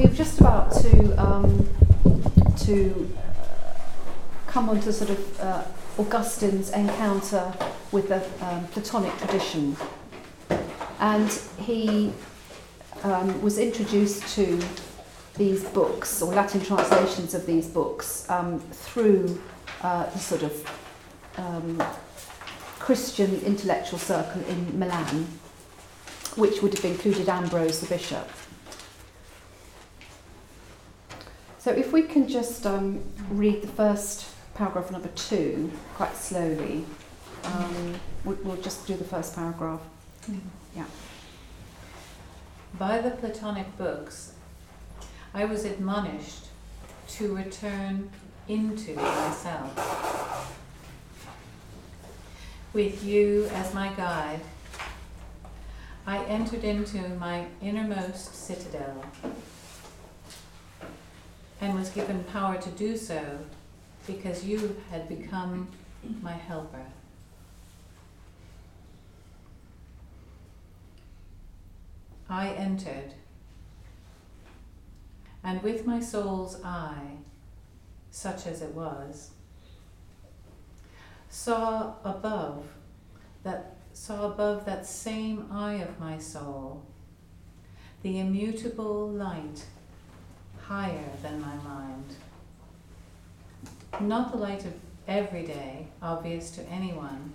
we're just about to um, to come on to sort of uh, Augustine's encounter with the um, Platonic tradition, and he um, was introduced to these books or Latin translations of these books um, through uh, the sort of um, Christian intellectual circle in Milan, which would have included Ambrose the bishop. So if we can just um, read the first paragraph number two quite slowly, um, we'll, we'll just do the first paragraph. Yeah. By the Platonic books, I was admonished to return into myself. With you as my guide, I entered into my innermost citadel and was given power to do so because you had become my helper. I entered, and with my soul's eye, such as it was, saw above that saw above that same eye of my soul the immutable light higher than my mind. Not the light of every day, obvious to anyone,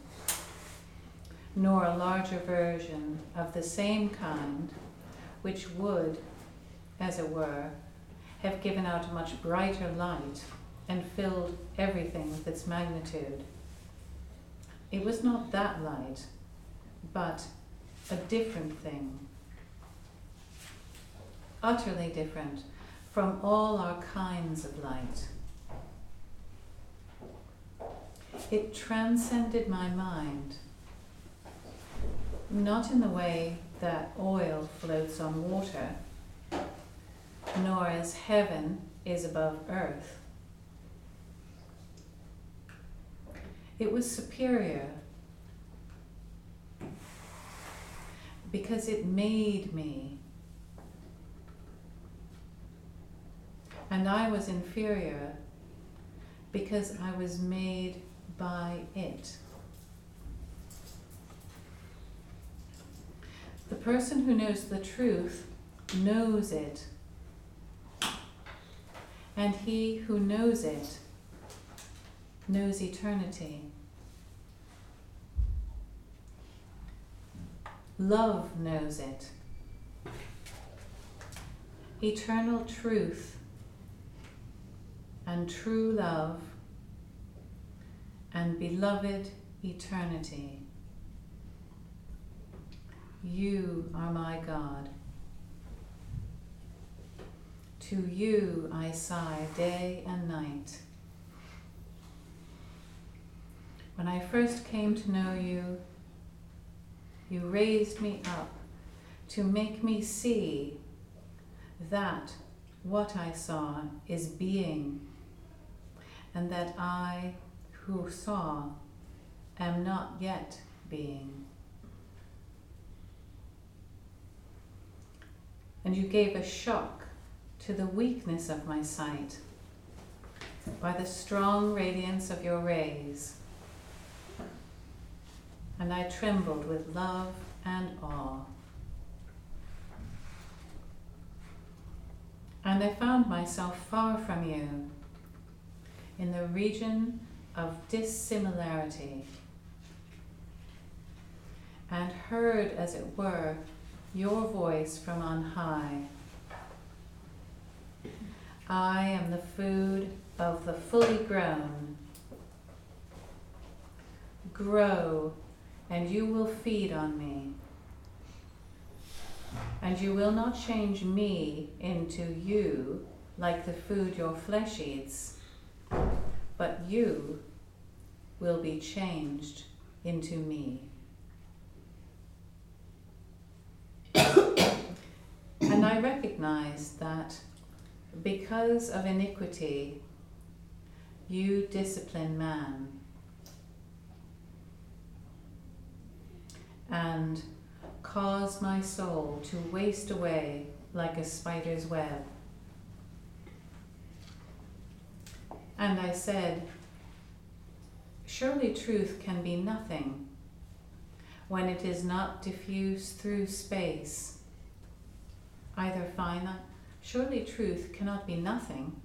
nor a larger version of the same kind, which would, as it were, have given out a much brighter light and filled everything with its magnitude. It was not that light, but a different thing, utterly different from all our kinds of light. It transcended my mind, not in the way that oil floats on water, nor as heaven is above earth. It was superior because it made me and I was inferior because I was made by it. The person who knows the truth knows it, and he who knows it knows eternity. Love knows it. Eternal truth and true love and beloved eternity. You are my God. To you I sigh day and night. When I first came to know you, you raised me up to make me see that what I saw is being and that I, who saw, am not yet being. And you gave a shock to the weakness of my sight by the strong radiance of your rays. And I trembled with love and awe. And I found myself far from you in the region of dissimilarity and heard, as it were, your voice from on high. I am the food of the fully grown. Grow, and you will feed on me. And you will not change me into you like the food your flesh eats but you will be changed into me. and I recognize that because of iniquity, you discipline man. And cause my soul to waste away like a spider's web. And I said, Surely truth can be nothing when it is not diffused through space, either finite. Surely truth cannot be nothing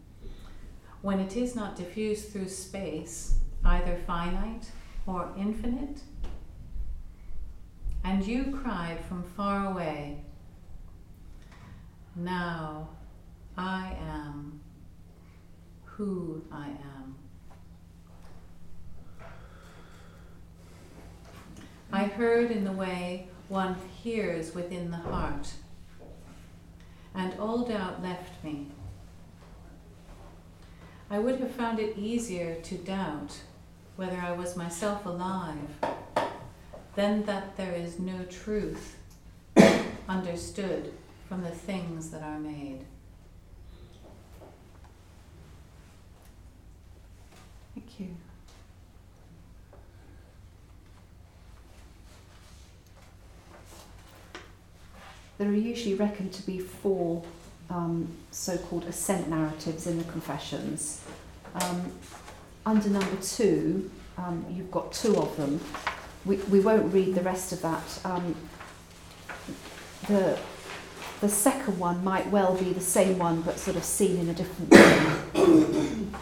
when it is not diffused through space, either finite or infinite. And you cried from far away, Now I am who I am. I heard in the way one hears within the heart, and all doubt left me. I would have found it easier to doubt whether I was myself alive than that there is no truth understood from the things that are made. Thank you. There are usually reckoned to be four um, so called ascent narratives in the Confessions. Um, under number two, um, you've got two of them. We, we won't read the rest of that. Um, the, the second one might well be the same one but sort of seen in a different way.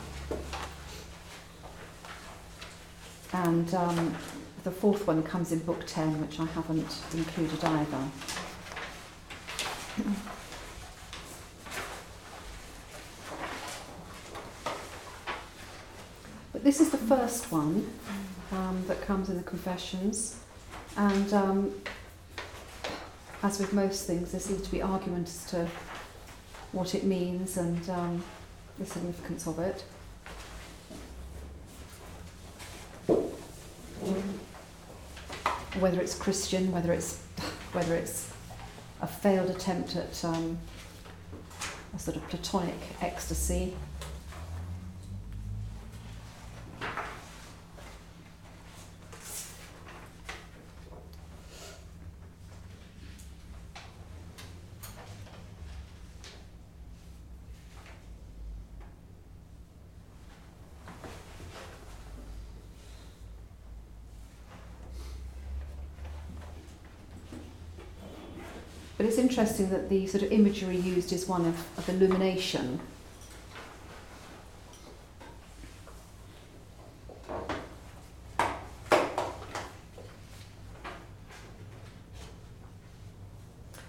And um, the fourth one comes in book 10, which I haven't included either. But this is the first one um, that comes in the Confessions, and um, as with most things, there seems to be argument as to what it means and um, the significance of it. Whether it's Christian, whether it's whether it's a failed attempt at um, a sort of Platonic ecstasy. But it's interesting that the sort of imagery used is one of, of illumination.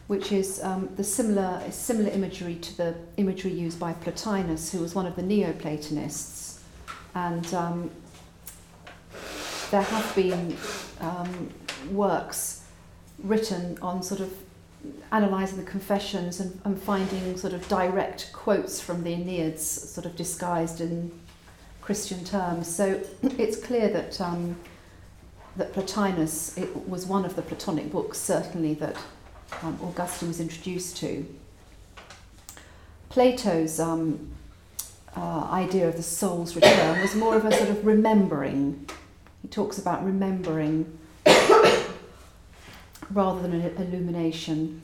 Which is um, the similar, similar imagery to the imagery used by Plotinus, who was one of the Neoplatonists. And um, there have been um, works written on sort of analysing the confessions and, and finding sort of direct quotes from the Enneads, sort of disguised in Christian terms. So it's clear that um, that Plotinus it was one of the Platonic books, certainly that um, Augustine was introduced to. Plato's um, uh, idea of the soul's return was more of a sort of remembering. He talks about remembering rather than an illumination.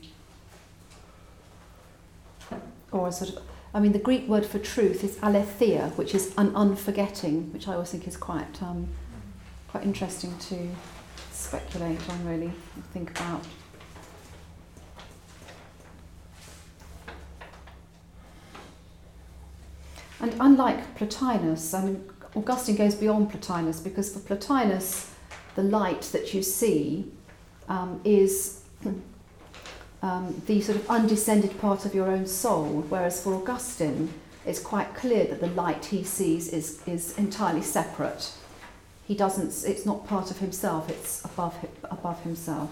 Or a sort of I mean the Greek word for truth is aletheia which is an unforgetting which I always think is quite um, quite interesting to speculate on really think about. And unlike Plotinus I mean Augustine goes beyond Plotinus because for Plotinus the light that you see um, is um, the sort of undescended part of your own soul, whereas for Augustine, it's quite clear that the light he sees is, is entirely separate. He doesn't, it's not part of himself, it's above, above himself.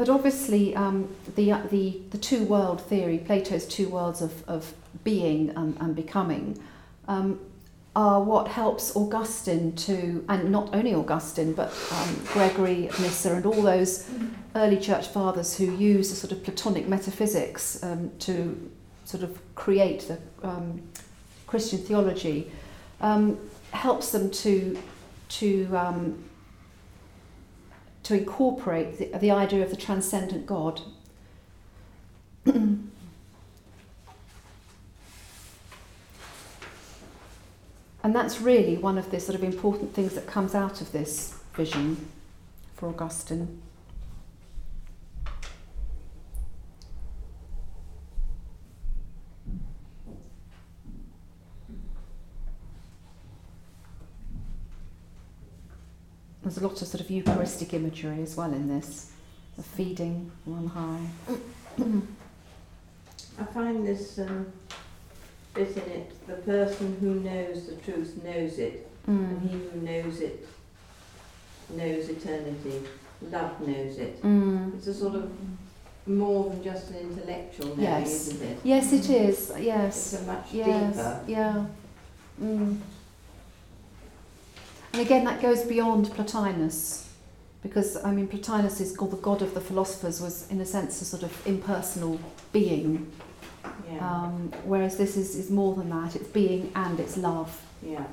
But obviously, um, the, uh, the, the two world theory, Plato's two worlds of, of being and, and becoming, um, are what helps Augustine to, and not only Augustine, but um, Gregory of Nyssa and all those early church fathers who use a sort of Platonic metaphysics um, to sort of create the, um, Christian theology, um, helps them to to um, to incorporate the, the idea of the transcendent God. and that's really one of the sort of important things that comes out of this vision for Augustine. There's a lot of sort of Eucharistic imagery as well in this, of feeding on high. I find this um, bit in it the person who knows the truth knows it, mm. and he who knows it knows eternity. Love knows it. Mm. It's a sort of more than just an intellectual knowing, yes. isn't it? Yes, it is. Yes. It's a much yes. deeper. Yeah. Mm. And again, that goes beyond Plotinus, because I mean, Plotinus is called the god of the philosophers, was in a sense a sort of impersonal being. Yeah. Um, whereas this is, is more than that, it's being and it's love. Yeah.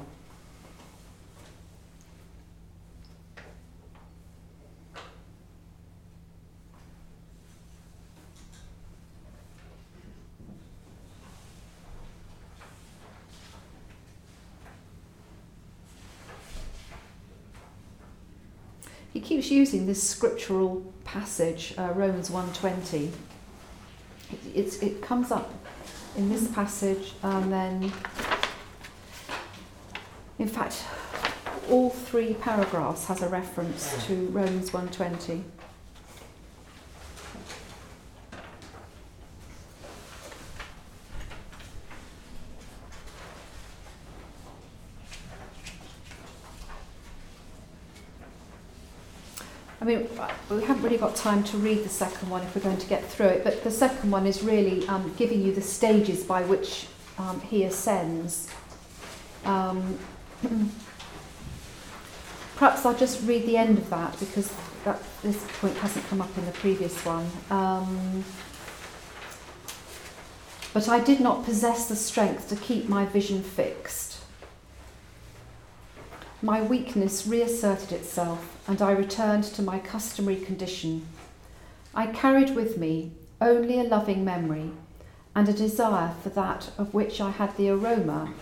he keeps using this scriptural passage, uh, Romans 1.20. It, it comes up in this passage and then, in fact, all three paragraphs has a reference to Romans 1.20. mean, we haven't really got time to read the second one if we're going to get through it, but the second one is really um, giving you the stages by which um, he ascends. Um, perhaps I'll just read the end of that because that, this point hasn't come up in the previous one. Um, but I did not possess the strength to keep my vision fixed my weakness reasserted itself and I returned to my customary condition. I carried with me only a loving memory and a desire for that of which I had the aroma,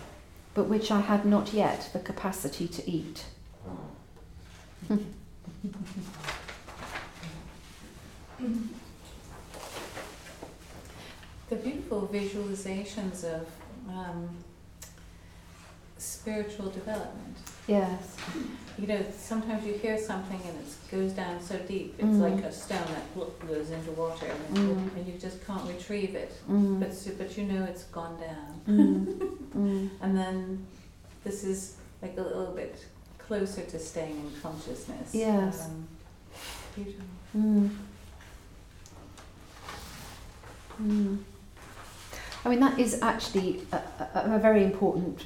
but which I had not yet the capacity to eat. the beautiful visualizations of um, spiritual development Yes. You know, sometimes you hear something and it goes down so deep, it's mm. like a stone that goes into water and, mm. and you just can't retrieve it. Mm. But, but you know it's gone down. Mm. Mm. and then this is like a little bit closer to staying in consciousness. Yes. Um, beautiful. Mm. I mean, that is actually a, a, a very important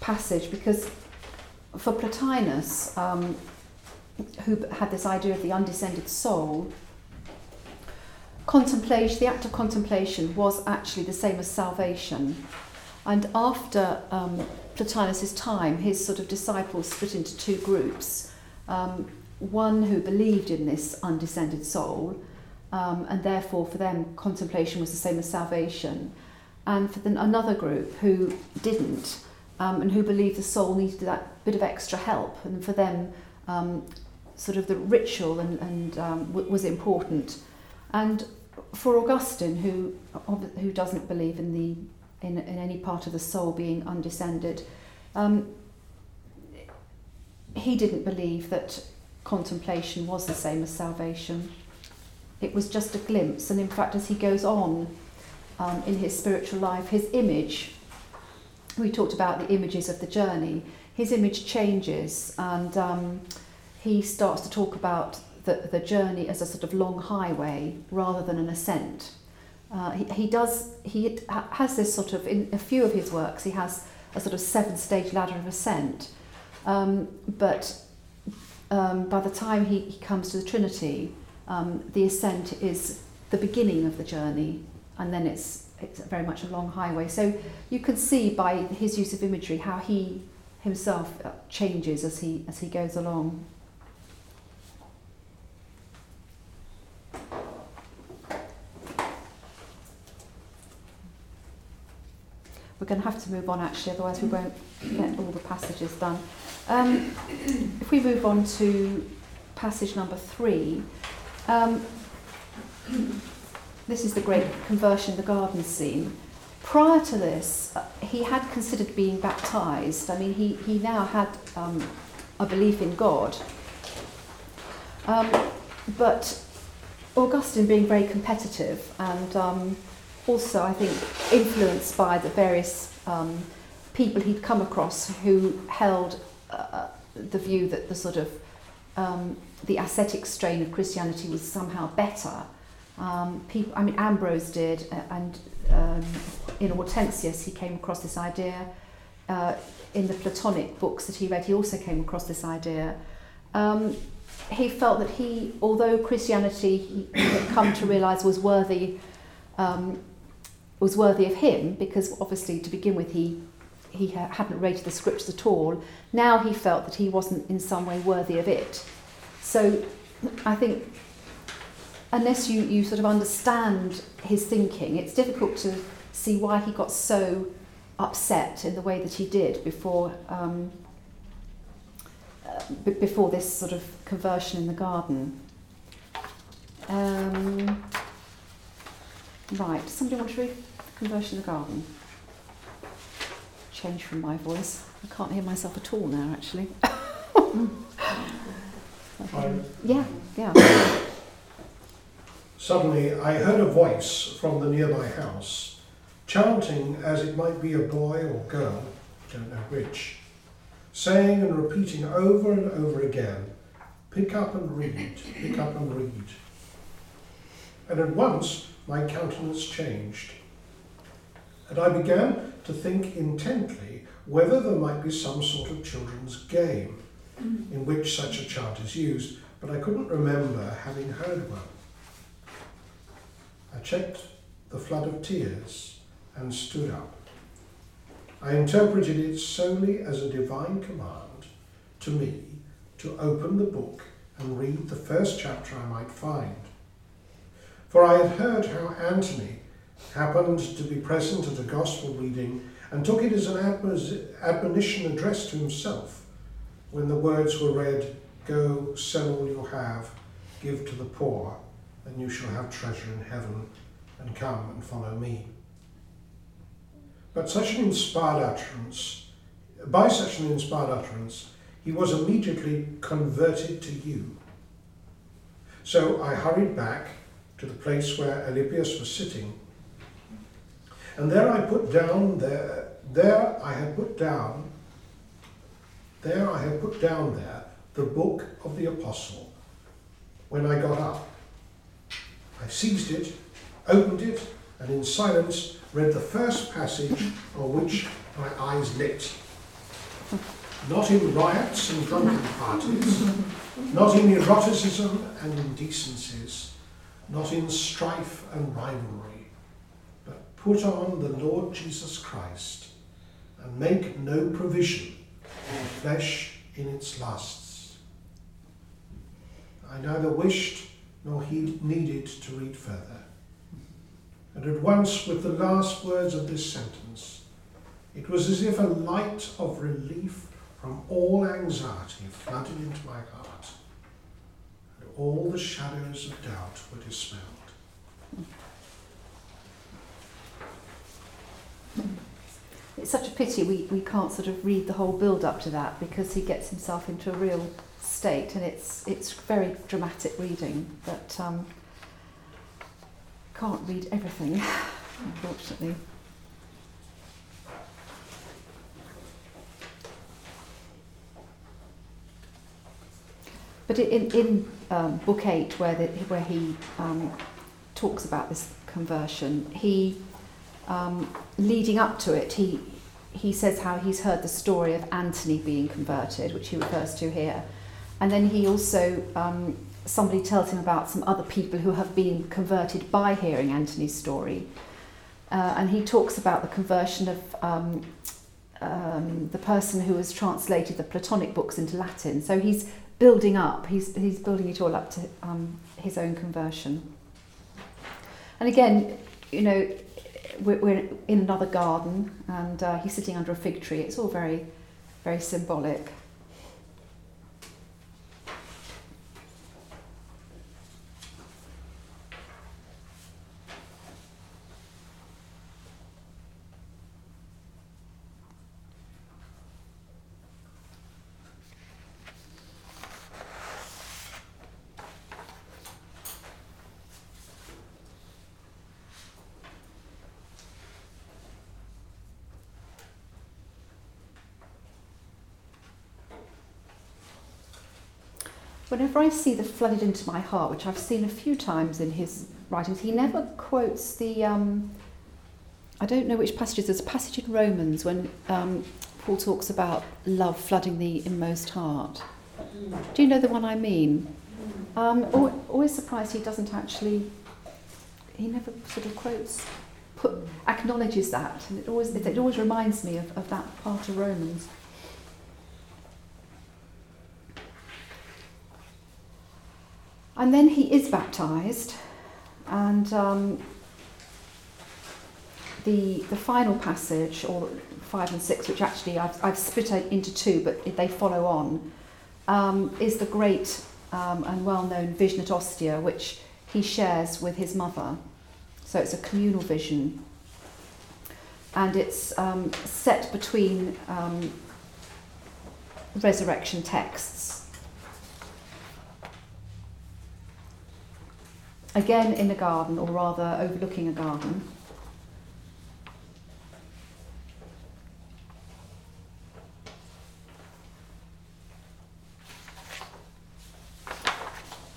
passage because for Plotinus, um, who had this idea of the undescended soul, contemplation, the act of contemplation was actually the same as salvation. And after um, Plotinus's time, his sort of disciples split into two groups. Um, one who believed in this undescended soul, um, and therefore for them contemplation was the same as salvation. And for the, another group who didn't, um, and who believed the soul needed that bit of extra help. And for them, um, sort of the ritual and, and um, w- was important. And for Augustine, who who doesn't believe in the in, in any part of the soul being undescended, um, he didn't believe that contemplation was the same as salvation. It was just a glimpse, and in fact, as he goes on um, in his spiritual life, his image we talked about the images of the journey. His image changes, and um, he starts to talk about the, the journey as a sort of long highway rather than an ascent. Uh, he, he does he has this sort of in a few of his works he has a sort of seven stage ladder of ascent um, but um, by the time he, he comes to the Trinity um, the ascent is the beginning of the journey and then it's it's very much a long highway. So you can see by his use of imagery how he himself uh, changes as he as he goes along. We're going to have to move on actually, otherwise we won't get all the passages done. Um, if we move on to passage number three, um, this is the great conversion the garden scene. Prior to this, uh, he had considered being baptized. I mean, he, he now had um, a belief in God. Um, but Augustine being very competitive and um, also, I think, influenced by the various um, people he'd come across who held uh, the view that the sort of um, the ascetic strain of Christianity was somehow better. Um, people, I mean, Ambrose did, uh, and um, in Hortensius he came across this idea. Uh, in the Platonic books that he read, he also came across this idea. Um, he felt that he, although Christianity he had come to realise was worthy, um, was worthy of him, because obviously to begin with he he hadn't rated the scriptures at all. Now he felt that he wasn't in some way worthy of it. So I think unless you, you sort of understand his thinking, it's difficult to see why he got so upset in the way that he did before um, uh, b- before this sort of conversion in the garden. Um, right, does somebody want to read conversion in the garden? Change from my voice. I can't hear myself at all now, actually. yeah, yeah. Suddenly I heard a voice from the nearby house, chanting as it might be a boy or girl, I don't know which, saying and repeating over and over again, Pick up and read, pick up and read. And at once my countenance changed, and I began to think intently whether there might be some sort of children's game in which such a chant is used, but I couldn't remember having heard one. I checked the flood of tears and stood up. I interpreted it solely as a divine command to me to open the book and read the first chapter I might find. For I had heard how Anthony happened to be present at a gospel reading and took it as an admonition addressed to himself when the words were read, Go, sell all you have, give to the poor, and you shall have treasure in heaven, and come and follow me. But such an inspired utterance, by such an inspired utterance, he was immediately converted to you. So I hurried back to the place where Alypius was sitting, and there I put down there, there I had put down, there I had put down there the book of the apostle. When I got up, I seized it, opened it, and in silence read the first passage on which my eyes lit. Not in riots and drunken parties, not in eroticism and indecencies, not in strife and rivalry, but put on the Lord Jesus Christ and make no provision for flesh in its lusts. I neither wished nor he needed to read further. And at once, with the last words of this sentence, it was as if a light of relief from all anxiety flooded into my heart, and all the shadows of doubt were dispelled. It's such a pity we, we can't sort of read the whole build up to that because he gets himself into a real state and it's it's very dramatic reading but um, can't read everything unfortunately. But in, in um, book eight, where, the, where he um, talks about this conversion, he um, leading up to it, he he says how he's heard the story of Anthony being converted, which he refers to here, and then he also um, somebody tells him about some other people who have been converted by hearing Anthony's story. Uh, and he talks about the conversion of um, um, the person who has translated the Platonic books into Latin. So he's building up, he's, he's building it all up to um, his own conversion. And again, you know, we're, we're in another garden and uh, he's sitting under a fig tree. It's all very, very symbolic. Whenever I see the flooded into my heart, which I've seen a few times in his writings, he never quotes the. Um, I don't know which passages. There's a passage in Romans when um, Paul talks about love flooding the inmost heart. Do you know the one I mean? Um, always surprised he doesn't actually. He never sort of quotes, put, acknowledges that, and it always it always reminds me of, of that part of Romans. And then he is baptized, and um, the, the final passage, or five and six, which actually I've, I've split into two, but they follow on, um, is the great um, and well known vision at Ostia, which he shares with his mother. So it's a communal vision. And it's um, set between um, resurrection texts. Again in a garden, or rather overlooking a garden.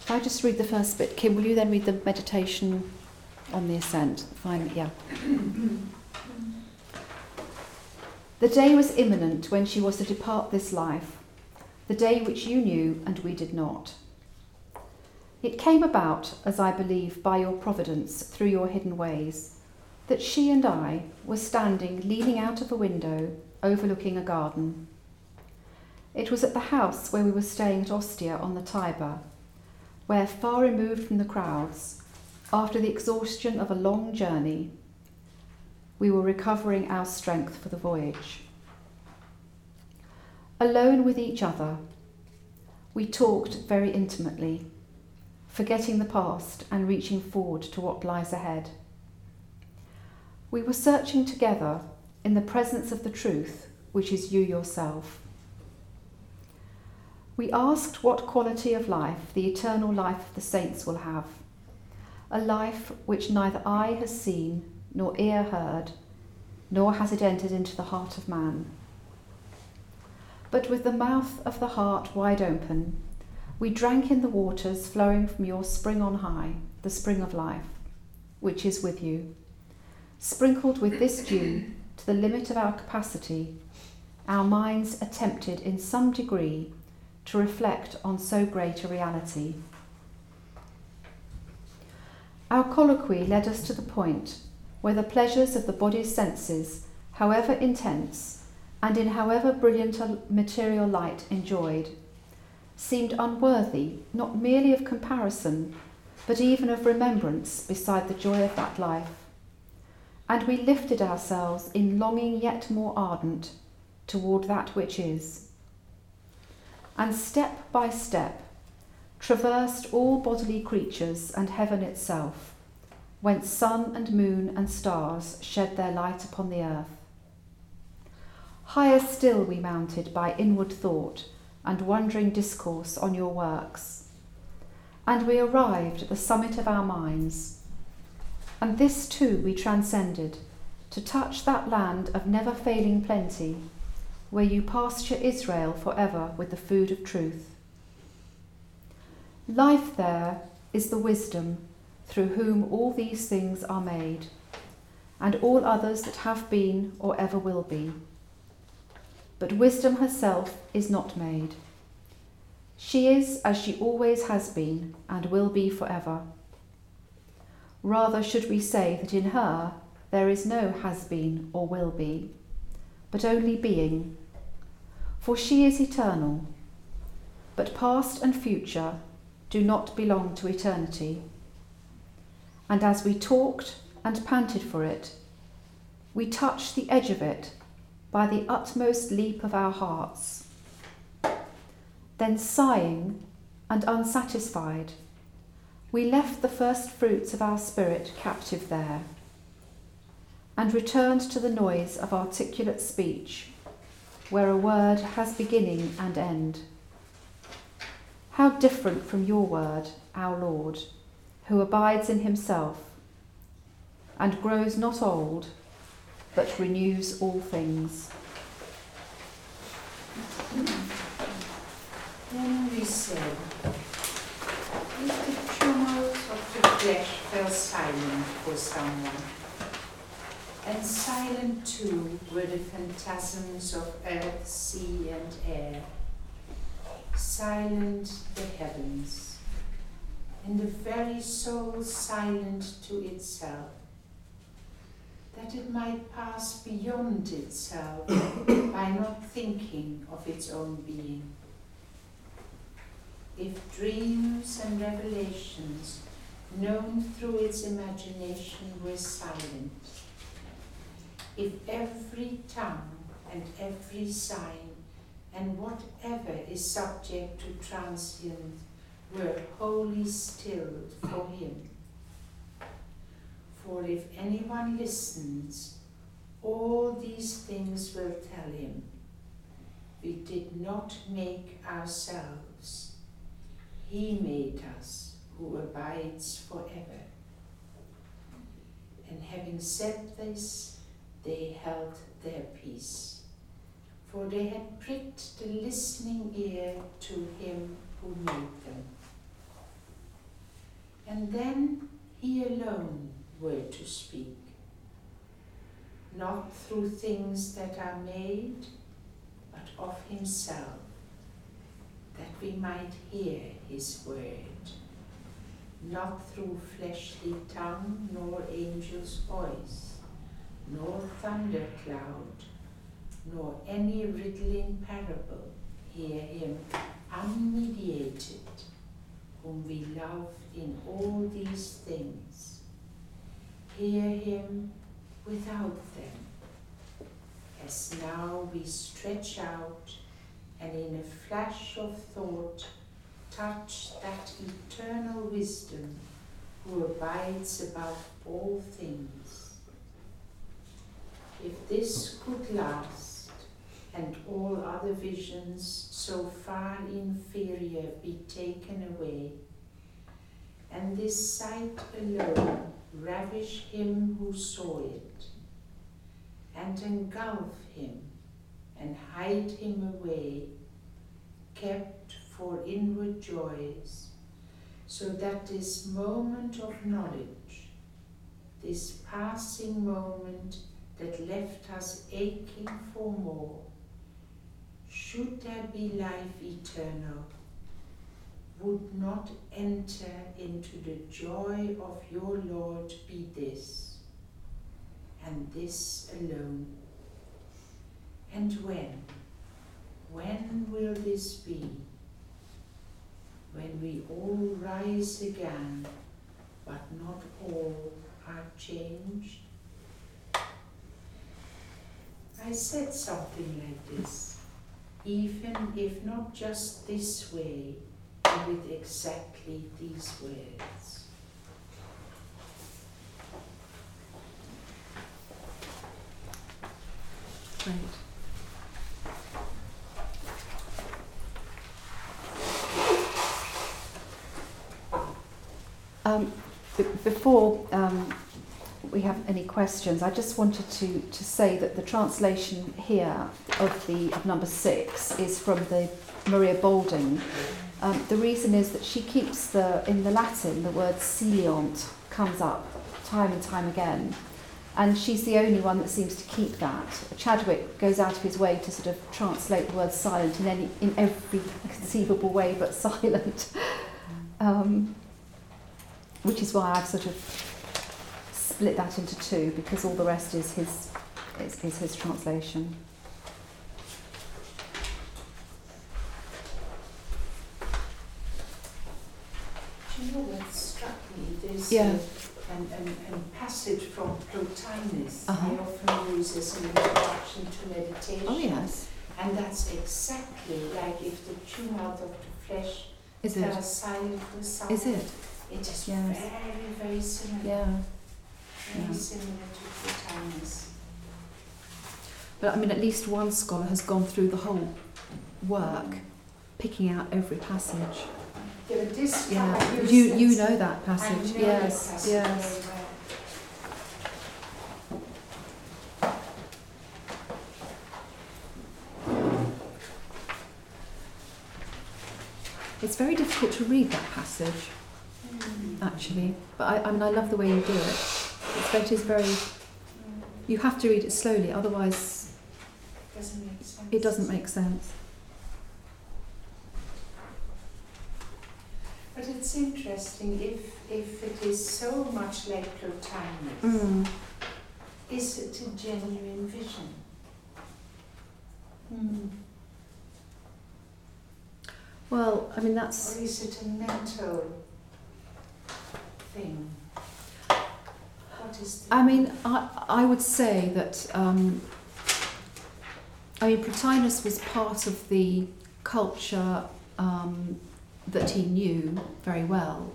If I just read the first bit, Kim, will you then read the meditation on the ascent? Fine, yeah. the day was imminent when she was to depart this life, the day which you knew and we did not. It came about, as I believe, by your providence through your hidden ways, that she and I were standing leaning out of a window overlooking a garden. It was at the house where we were staying at Ostia on the Tiber, where, far removed from the crowds, after the exhaustion of a long journey, we were recovering our strength for the voyage. Alone with each other, we talked very intimately forgetting the past and reaching forward to what lies ahead. We were searching together in the presence of the truth, which is you yourself. We asked what quality of life the eternal life of the saints will have, a life which neither eye has seen, nor ear heard, nor has it entered into the heart of man. But with the mouth of the heart wide open, we drank in the waters flowing from your spring on high, the spring of life, which is with you. Sprinkled with this dew to the limit of our capacity, our minds attempted in some degree to reflect on so great a reality. Our colloquy led us to the point where the pleasures of the body's senses, however intense, and in however brilliant a material light enjoyed, seemed unworthy not merely of comparison, but even of remembrance beside the joy of that life. And we lifted ourselves in longing yet more ardent toward that which is. And step by step, traversed all bodily creatures and heaven itself, whence sun and moon and stars shed their light upon the earth. Higher still we mounted by inward thought and wondering discourse on your works. And we arrived at the summit of our minds. And this too we transcended, to touch that land of never failing plenty, where you pasture Israel for ever with the food of truth. Life there is the wisdom through whom all these things are made, and all others that have been or ever will be but wisdom herself is not made. She is as she always has been and will be forever. Rather should we say that in her there is no has been or will be, but only being. For she is eternal, but past and future do not belong to eternity. And as we talked and panted for it, we touched the edge of it by the utmost leap of our hearts. Then, sighing and unsatisfied, we left the first fruits of our spirit captive there and returned to the noise of articulate speech, where a word has beginning and end. How different from your word, our Lord, who abides in himself and grows not old, but renews all things. Then we said, if the tumult of the flesh fell silent for someone, and silent too were the phantasms of earth, sea, and air, silent the heavens, and the very soul silent to itself, that it might pass beyond itself by not thinking of its own being. If dreams and revelations known through its imagination were silent, if every tongue and every sign and whatever is subject to transient were wholly stilled for him. For if anyone listens, all these things will tell him, we did not make ourselves. He made us who abides forever. And having said this, they held their peace for they had pricked the listening ear to him who made them. And then he alone were to speak, not through things that are made, but of himself, that we might hear his word, not through fleshly tongue, nor angel's voice, nor thunder cloud nor any riddling parable hear him unmediated, whom we love in all these things. Hear him without them, as now we stretch out and in a flash of thought touch that eternal wisdom who abides above all things. If this could last, and all other visions so far inferior be taken away, and this sight alone ravish him who saw it, and engulf him and hide him away, kept for inward joys, so that this moment of knowledge, this passing moment that left us aching for more, should there be life eternal, would not enter into the joy of your Lord be this, and this alone. And when? When will this be? When we all rise again, but not all are changed? I said something like this even if not just this way, with exactly these words. Great. Um, b- before um, we have any questions, I just wanted to, to say that the translation here of the of number six is from the Maria Boulding. Um, the reason is that she keeps the in the Latin the word sileant comes up time and time again, and she's the only one that seems to keep that. Chadwick goes out of his way to sort of translate the word silent in any in every conceivable way but silent, um, which is why I've sort of split that into two because all the rest is his is, is his translation. Do you know what struck me? Yeah. a, an, an, an passage from Plotinus Uh-huh. I often use as an introduction to meditation. Oh yes, And that's exactly like if the tumult of the flesh is fell it? silent for sound. Is it? It is Yes. very, very similar. Yeah. Very yeah. similar to Plotinus. But I mean, at least one scholar has gone through the whole work, picking out every passage. But this Yeah, you you know that passage. know yes, passage yes. well. It's very difficult to read that passage, actually. But I, I mean, I love the way you do it. It's, it is very. You have to read it slowly, otherwise Doesn't make sense. it doesn't make sense. But it's interesting if if it is so much like Plotinus, Mm. is it a genuine vision? Well, I mean, that's. Or is it a mental thing? What is the I mean, I, I would say that, um, I mean, Plotinus was part of the culture um, that he knew very well.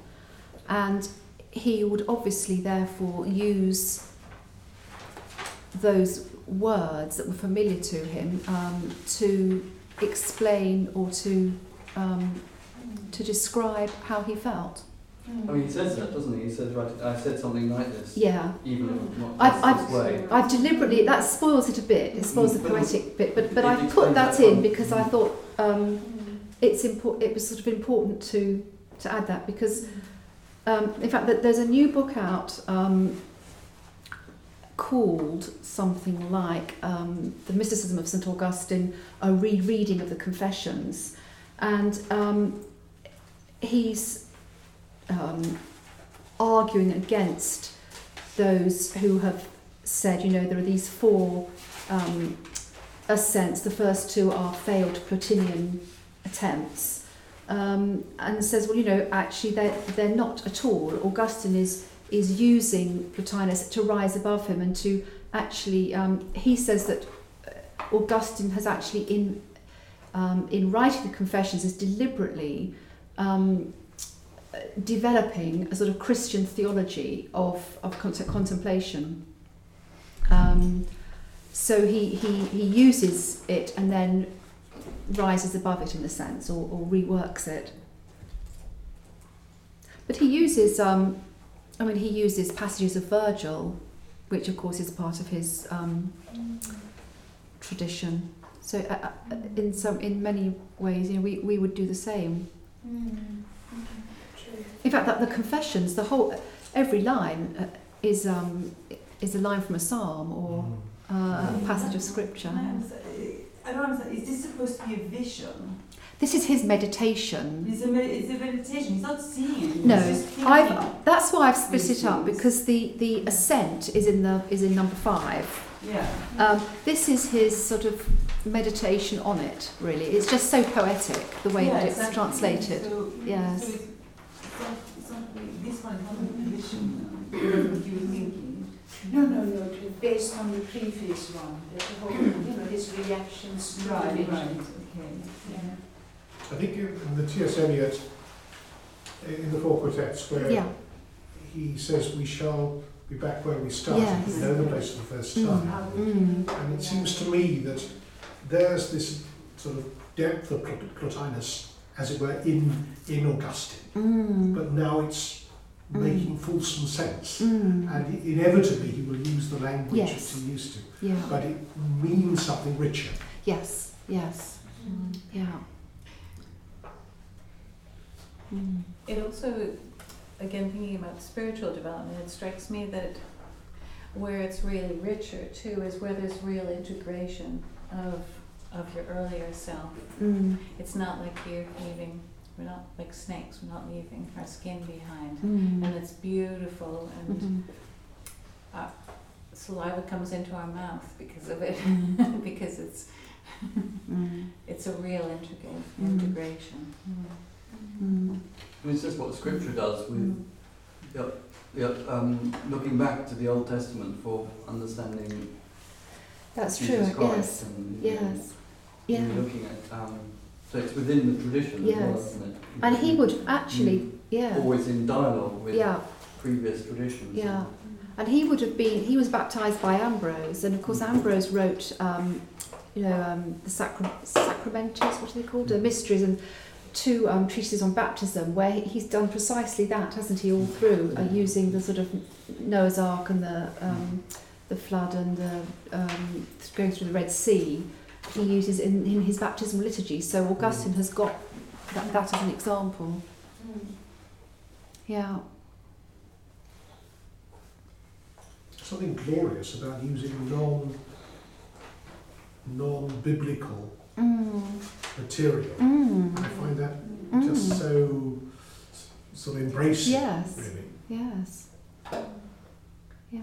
And he would obviously, therefore, use those words that were familiar to him um, to explain or to, um, to describe how he felt. Mm. I mean, he says that, doesn't he? He says, right, I said something like this, Yeah. even not I've- this way. I've deliberately that spoils it a bit. It spoils the Mm, but- poetic bit, but but I put that that in because I thought um, Mm. It's important. It was sort of important to to add that because um, in fact that there's a new book out um, called something like um, the Mysticism of St Augustine, a rereading of the Confessions, and um, he's um, arguing against those who have said, you know, there are these four um, ascents. The first two are failed Plotinian attempts, um, and says, well, you know, actually they're they're not at all. Augustine is is using Plotinus to rise above him and to actually. Um, he says that uh, Augustine has actually in um, in writing the Confessions is deliberately. Um, developing a sort of Christian theology of, of cont- contemplation. Um, so he, he, he uses it and then rises above it in a sense or, or reworks it. But he uses, um, I mean, he uses passages of Virgil, which of course is part of his um, tradition. So uh, uh, in some, in many ways, you know, we, we would do the same. Mm. True. In fact, that the confessions, the whole, every line uh, is um, is a line from a psalm or uh, a passage of scripture. I don't understand. Is this supposed to be a vision? This is his meditation. It's a, med- it's a meditation. He's not seeing. No, he's just thinking. I've that's why I've split it up because the the ascent is in the is in number five. Yeah. Um, this is his sort of meditation on it. Really, it's just so poetic the way yeah, that it's exactly. translated. So, Yes. So it's, it's not, it's not, this one is not a vision. You thinking. No, no, no, to- based on the previous one, there's a whole, you know, his reactions to Right, vision. right. Okay. Yeah. I think in the T.S. Eliot, in the four quartets, where Yeah. he says we shall be back where we started, Yes. we know the place for the first Mm. time. How Mm. And it seems to me that there's this sort of depth of Plotinus, as it were, in, in Augustine. Mm. But now it's Mm. making fulsome sense. Mm. And inevitably he will use the language Yes. that he used to. yeah. But it means something richer. Yes. Yes. Mm. Yeah. Mm. It also, again, thinking about spiritual development, it strikes me that where it's really richer too is where there's real integration of of your earlier self. Mm. It's not like you're leaving. We're not like snakes. We're not leaving our skin behind, Mm. and it's beautiful and Mhm. saliva comes into our mouth because of it Mm. because it's Mm. it's a real integra- Mm. integration. Mm. I mean, it's just what Scripture does with Mm. the, the, um, looking back to the Old Testament for understanding That's true, Jesus I Christ guess. and Yes. you know, Yeah. looking at um, so it's within the tradition as well, Yes. isn't it? And he would actually, yeah, always in dialogue with yeah, previous traditions. yeah. And he would have been, he was baptized by Ambrose, and of course Ambrose wrote, um, you know, um, the sacra- sacramentals, what are they called? The mysteries, and two um, treatises on baptism, where he's done precisely that, hasn't he, all through, uh, using the sort of Noah's Ark and the, um, the flood and the, um, going through the Red Sea. He uses in, in his baptismal liturgy. So Augustine has got that, that as an example. Yeah. Something glorious about using non non biblical Mm. material. Mm. I find that Mm. just so s- sort of embracing, Yes. really. Yes. Yeah.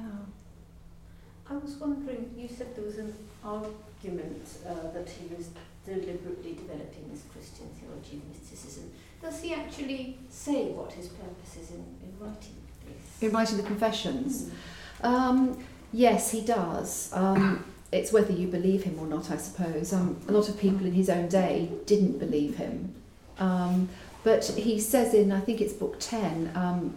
I was wondering, you said there was an argument uh, that he was deliberately developing this Christian theology of mysticism. Does he actually say what his purpose is in, in writing this? In writing the confessions. Um, yes, he does. Um, it's whether you believe him or not, I suppose. Um, a lot of people in his own day didn't believe him. Um, but he says in, I think it's book 10, um,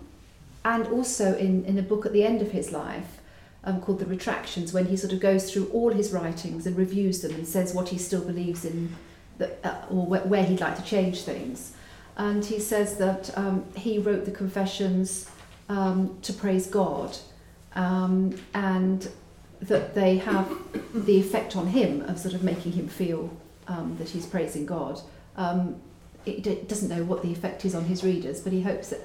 and also in, in a book at the end of his life um, called The Retractions, when he sort of goes through all his writings and reviews them and says what he still believes in that, uh, or wh- where he'd like to change things. And he says that um, he wrote the confessions um, to praise God um, and that they have the effect on him of sort of making him feel um, that he's praising God. Um, it, d- doesn't know what the effect is on his readers, but he hopes that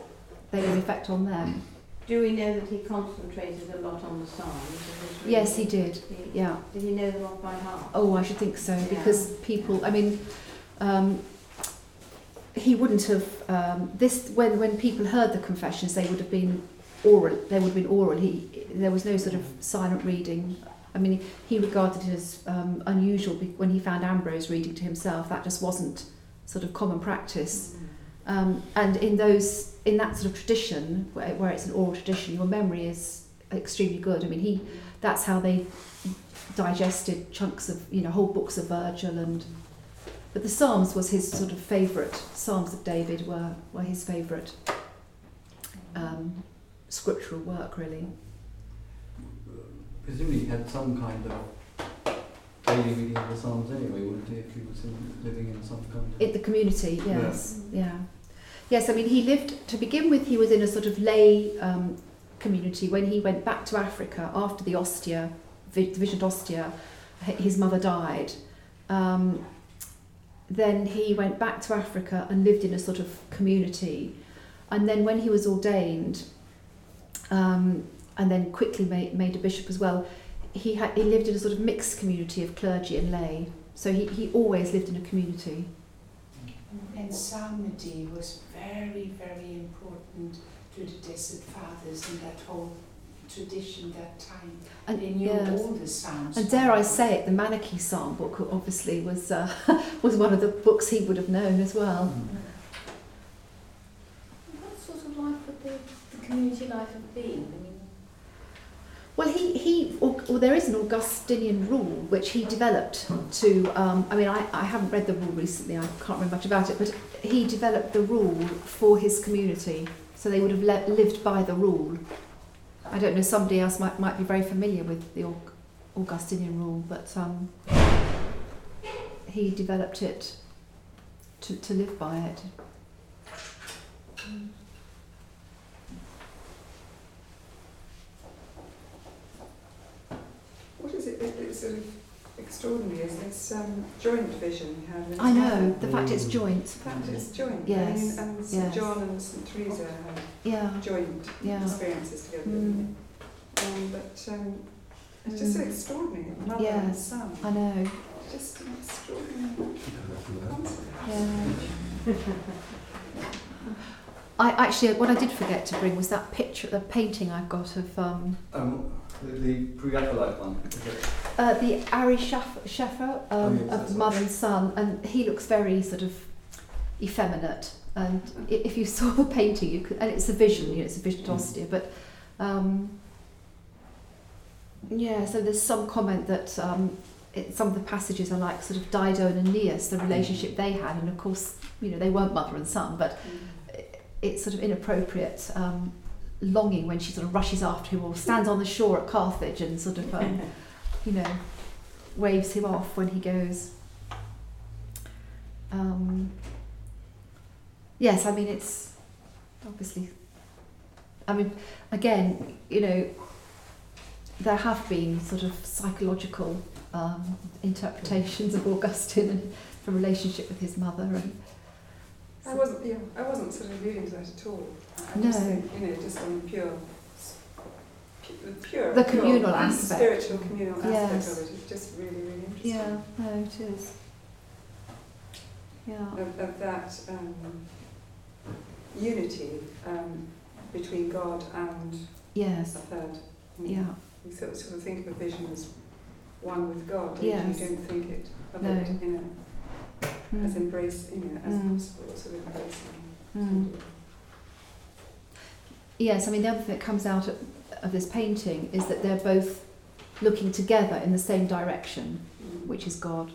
they have an effect on them. Do we know that he concentrated a lot on the Psalms? Yes, he did. He- Yeah. Did he know them off by heart? Oh, I should think so Yeah. because people. I mean, um, he wouldn't have um, this when when people heard the confessions. They would have been oral. They would have been oral. He there was no sort of silent reading. I mean, he regarded it as um, unusual when he found Ambrose reading to himself. That just wasn't sort of common practice. Um, and in those in that sort of tradition where, where it's an oral tradition, your memory is extremely good. I mean, he that's how they digested chunks of you know whole books of Virgil and but the Psalms was his sort of favourite. Psalms of David were were his favourite um, scriptural work really. Presumably he had some kind of daily reading of the Psalms anyway, wouldn't he, if he was in, living in some kind of... In the community, yes, yeah. Yes, I mean he lived to begin with. He was in a sort of lay um, community when he went back to Africa after the Ostia, the Vision Ostia. His mother died. Um, then he went back to Africa and lived in a sort of community. And then when he was ordained, um, and then quickly made, made a bishop as well, he, he lived in a sort of mixed community of clergy and lay. So he, he always lived in a community. And psalmody was very, very important to the desert fathers in that whole tradition that time. And, they knew yes. all the psalms. and dare I say it, the Manichae Psalm book obviously was uh, was one of the books he would have known as well. What sort of life would the, the community life have been? Well, he, he or, or there is an Augustinian rule which he developed to. Um, I mean, I, I haven't read the rule recently. I can't remember much about it, but he developed the rule for his community, so they would have le- lived by the rule. I don't know. Somebody else might might be very familiar with the Aug- Augustinian rule, but um, he developed it to, to live by it. What is it that is sort of extraordinary is this um, joint vision you have. I know heaven. the fact it's joint. The fact it's joint. Yes, I mean, and St yes. John and St Teresa had Yeah, joint yeah. experiences together. Mm. didn't Um, but um, it's just so Mm. extraordinary, mother and son. I know. Just an extraordinary concept. Yeah. I actually, what I did forget to bring was that picture, the painting I've got of um, Um, the, the pre-acolyte one. is uh, the Ary Scheffer, Scheffer um, Oh, yes, of that's mother and son, and he looks very sort of effeminate. And if you saw the painting, you could, and it's a vision, you know, it's a vision to Mm. Ostia, but um, yeah. So there's some comment that um, it, some of the passages are like sort of Dido and Aeneas, the relationship they had, and of course, you know, they weren't mother and son, but it's sort of inappropriate um, longing when she sort of rushes after him or stands on the shore at Carthage and sort of, um, you know, waves him off when he goes. Um, yes, I mean, it's obviously, I mean, again, you know, there have been sort of psychological um, interpretations of Augustine and the relationship with his mother and I wasn't, yeah, I wasn't sort of alluding to that at all. I No. just think, you know, just on the pure, pu- pure, The pure communal aspect. spiritual communal aspect Yes. of it is just really, really interesting. Yeah, no, it is. Yeah. Of, of that um, unity um, between God and yes. a third. Yeah. You sort of, sort of think of a vision as one with God? Yes. you don't think it of No. it, you know, as Mm. embrace, you know, as Mm. possible, sort of embracing. Mm. Yes, I mean, the other thing that comes out of, of this painting is that they're both looking together in the same direction, Mm. which is God.